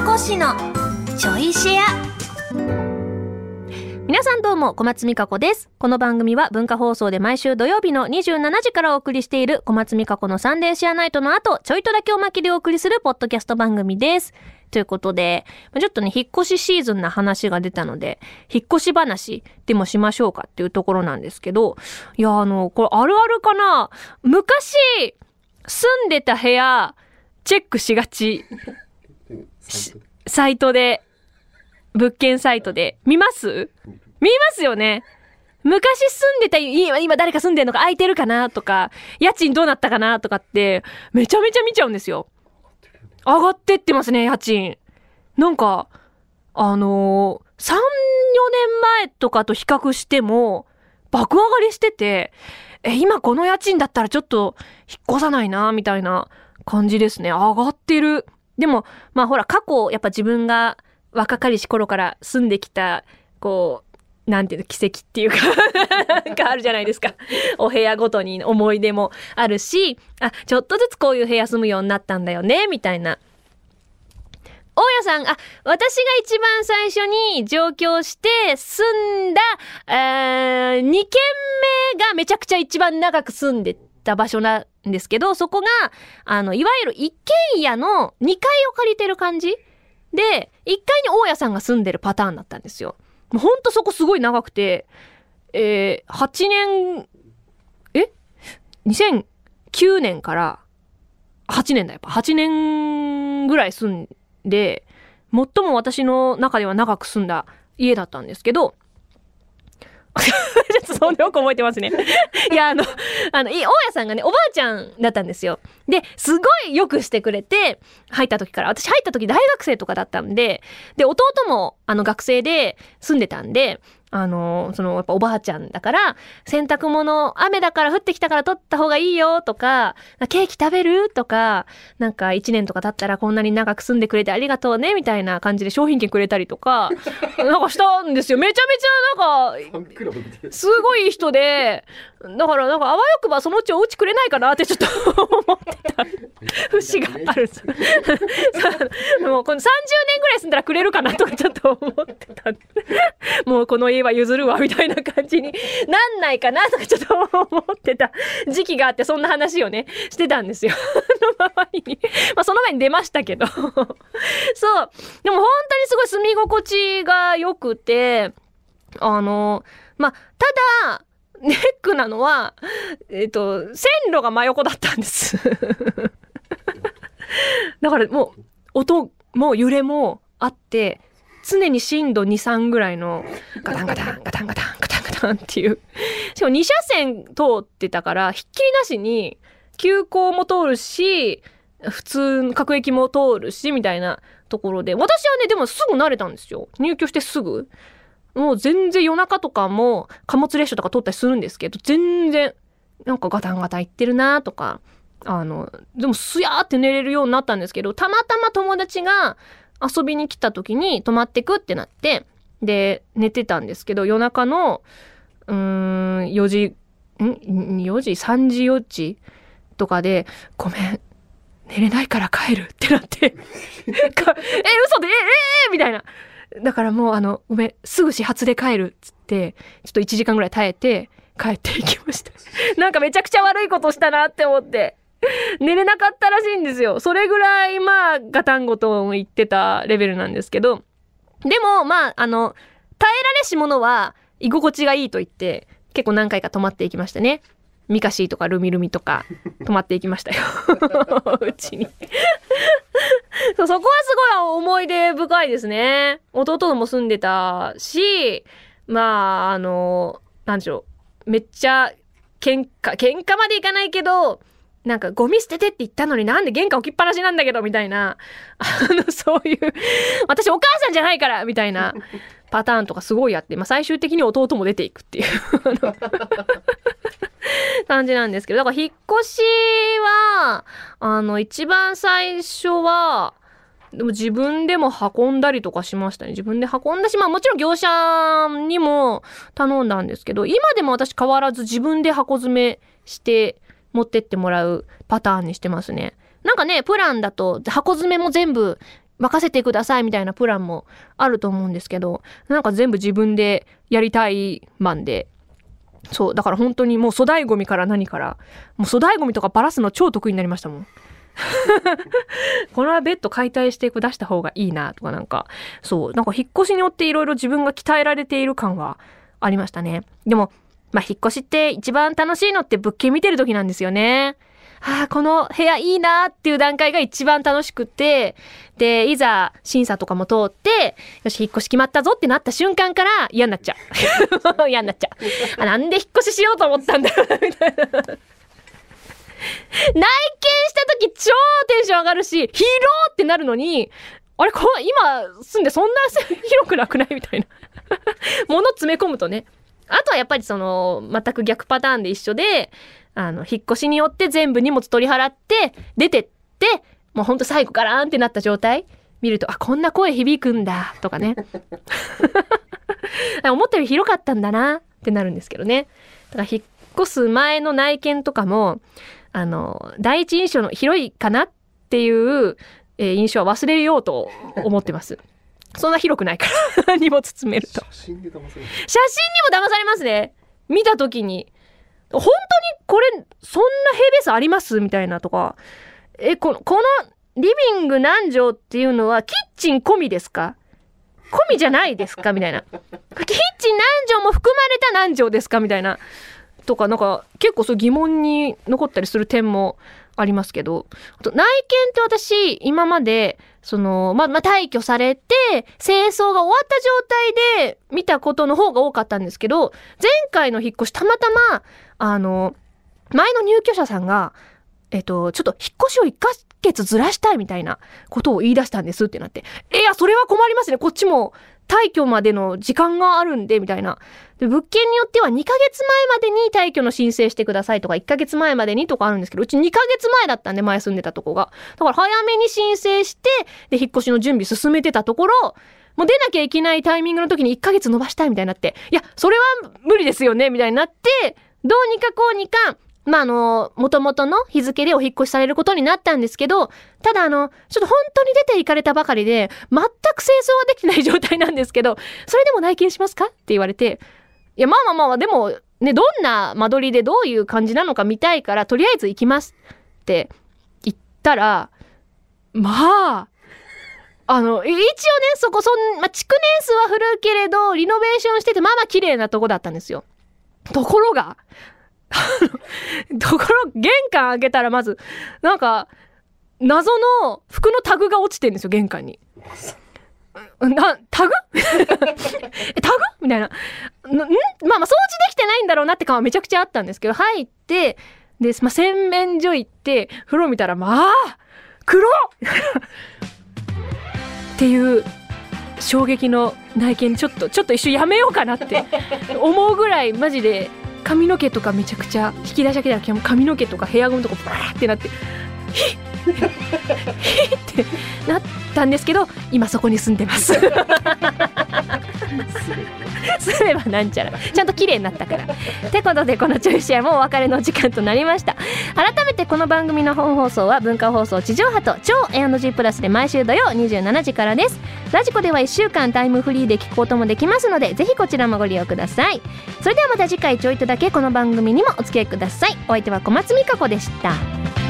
こしのちょいシェア。皆さんどうも小松美香子です。この番組は文化放送で毎週土曜日の27時からお送りしている小松美香子のサンデーシェアナイトの後ちょいとだけおまけでお送りするポッドキャスト番組です。ということで、ちょっとね、引っ越しシーズンな話が出たので、引っ越し話でもしましょうかっていうところなんですけど、いや、あの、これあるあるかな？昔、住んでた部屋、チェックしがち。サイトで、物件サイトで。見ます？見ますよね昔住んでた、今、今誰か住んでんのか空いてるかなとか、家賃どうなったかなとかって、めちゃめちゃ見ちゃうんですよ。上がってってますね、家賃。なんか、あのー、3、4年前とかと比較しても、爆上がりしてて、え、今この家賃だったらちょっと引っ越さないな、みたいな感じですね。上がってる。でも、まあほら、過去、やっぱ自分が若かりし頃から住んできた、こう、なんていうの、奇跡っていうか なんかあるじゃないですか。お部屋ごとに思い出もあるし、あ、ちょっとずつこういう部屋住むようになったんだよね、みたいな。大家さん、あ、私が一番最初に上京して住んだ、えー、2軒目がめちゃくちゃ一番長く住んでた場所なんですけど、そこが、あの、いわゆる一軒家の2階を借りてる感じで、1階に大家さんが住んでるパターンだったんですよ。もうほんとそこすごい長くて、えー、8年、え ?2009 年から8年だ、やっぱ8年ぐらい住んで、最も私の中では長く住んだ家だったんですけど、ちょっとそんなよく覚えてますね。いや、あの、あの、大家さんがね、おばあちゃんだったんですよ。で、すごいよくしてくれて、入った時から。私入った時大学生とかだったんで、で、弟も、あの、学生で住んでたんで、あの、その、やっぱおばあちゃんだから、洗濯物、雨だから降ってきたから取った方がいいよとか、ケーキ食べるとか、なんか一年とか経ったらこんなに長く住んでくれてありがとうね、みたいな感じで商品券くれたりとか、なんかしたんですよ。めちゃめちゃなんか、すごい人で、だからなんかあわよくばそのうちお家くれないかなってちょっと 思ってた節があるんですもうこの30年ぐらい住んだらくれるかなとかちょっと思ってた。もうこの家は譲るわみたいな感じになんないかなとかちょっと思ってた時期があってそんな話をね、してたんですよ。の周りに。まあその前に出ましたけど。そう。でも本当にすごい住み心地が良くて、あの、まあ、ただ、ネックなのは、えっ、ー、と、線路が真横だったんです だからもう、音も揺れもあって、常に震度2、3ぐらいのガタンガタン、ガタンガタン、ガタンガタンっていう。しかも2車線通ってたから、ひっきりなしに、急行も通るし、普通、各駅も通るし、みたいなところで。私はね、でもすぐ慣れたんですよ。入居してすぐ。もう全然夜中とかも貨物列車とか通ったりするんですけど、全然、なんかガタンガタン行ってるなとか、あの、でもすやーって寝れるようになったんですけど、たまたま友達が遊びに来た時に泊まってくってなって、で、寝てたんですけど、夜中の、うーん、4時、ん ?4 時 ?3 時4時とかで、ごめん、寝れないから帰るってなって え、嘘で、え、えー、みたいな。だからもうあの、ごめん、すぐ始発で帰るっつって、ちょっと1時間ぐらい耐えて帰っていきました。なんかめちゃくちゃ悪いことしたなって思って。寝れなかったらしいんですよ。それぐらいまあ、ガタンゴトン言ってたレベルなんですけど。でも、まあ、あの、耐えられし者は居心地がいいと言って、結構何回か泊まっていきましたね。ミカシーとかルミルミとか泊まっていきましたよ うちにそこはすごい思い出深いですね。弟とも住んでたし、まあ、あの、なんでしょう。めっちゃ喧嘩、喧嘩までいかないけど、なんかゴミ捨ててって言ったのになんで玄関置きっぱなしなんだけどみたいな、あの、そういう私お母さんじゃないからみたいなパターンとかすごいあって、まあ最終的に弟も出ていくっていう感じなんですけど、だから引っ越しは、あの、一番最初は、でも自分でも運んだりとかしましたね。自分で運んだし、まあもちろん業者にも頼んだんですけど、今でも私変わらず自分で箱詰めして持ってってもらうパターンにしてますね。なんかね、プランだと箱詰めも全部任せてくださいみたいなプランもあると思うんですけど、なんか全部自分でやりたいマンで、そう、だから本当にもう粗大ゴミから何から、もう粗大ゴミとかバラすの超得意になりましたもん。このベッド解体して出した方がいいなとかなんか、そう、なんか引っ越しによっていろいろ自分が鍛えられている感はありましたね。でも、まあ、引っ越しって一番楽しいのって物件見てる時なんですよね。ああ、この部屋いいなっていう段階が一番楽しくて、で、いざ審査とかも通って、よし、引っ越し決まったぞってなった瞬間から嫌になっちゃう。嫌になっちゃう。あ、なんで引っ越ししようと思ったんだろう、みたいな。内見した時超テンション上がるし、広ってなるのに、あれこ今住んでそんな広くなくない？みたいな。物詰め込むとね。あとはやっぱりその、全く逆パターンで一緒で、あの、引っ越しによって全部荷物取り払って、出てって、もうほんと最後ガラーンってなった状態見ると、あ、こんな声響くんだ、とかね。思ったより広かったんだな、ってなるんですけどね。だから引っ越す前の内見とかも、あの、第一印象の広いかなっていう、えー、印象は忘れようと思ってます。そんな広くないから荷物詰めると。写真にも騙されますね。見た時に。本当にこれ、そんな平米数あります？みたいなとか。え、この、このリビング何畳っていうのはキッチン込みですか？込みじゃないですか？みたいな。キッチン何畳も含まれた何畳ですか？みたいな。とか、なんか結構そう疑問に残ったりする点もありますけど、あと内見って私、今まで、その、ま、まあ、退去されて、清掃が終わった状態で見たことの方が多かったんですけど、前回の引っ越し、たまたま、あの、前の入居者さんが、えっと、ちょっと引っ越しを1ヶ月ずらしたいみたいなことを言い出したんですってなって、いや、それは困りますね。こっちも退去までの時間があるんで、みたいな。で、物件によっては2ヶ月前までに退去の申請してくださいとか、1ヶ月前までにとかあるんですけど、うち2ヶ月前だったんで、前住んでたとこが。だから早めに申請して、で、引っ越しの準備進めてたところ、もう出なきゃいけないタイミングの時に1ヶ月伸ばしたいみたいになって、いや、それは無理ですよね、みたいになって、どうにかこうにか、まあ、あの、元々の日付でお引越しされることになったんですけど、ただあの、ちょっと本当に出て行かれたばかりで、全く清掃はできてない状態なんですけど、それでも内見しますか？って言われて、いや、まあまあまあ、でも、ね、どんな間取りでどういう感じなのか見たいから、とりあえず行きますって言ったら、まあ、あの、一応ね、そこ、そん、まあ、築年数は古いけれど、リノベーションしてて、まあまあ綺麗なとこだったんですよ。ところが、ところ、玄関開けたらまず、なんか、謎の服のタグが落ちてんですよ、玄関に。な、タグ、タグ？みたいな。ん？まあまあ、掃除できてないんだろうなって感はめちゃくちゃあったんですけど、入って、で、まあ、洗面所行って、風呂見たら、まあ、黒 っていう衝撃の内見ちょっとちょっと一瞬やめようかなって思うぐらいマジで髪の毛とかめちゃくちゃ引き出しだけじゃなくて髪の毛とかヘアゴムとかバーってなってヒッ！ヒッ！ってなったんですけど今そこに住んでます。すればなんちゃら。ちゃんと綺麗になったから。ってことでこのチョイシェアもお別れの時間となりました。改めてこの番組の本放送は文化放送地上波と超 A&G プラスで毎週土曜27時からです。ラジコでは1週間タイムフリーで聞くこともできますのでぜひこちらもご利用ください。それではまた次回ちょいとだけこの番組にもお付き合いください。お相手は小松美香子でした。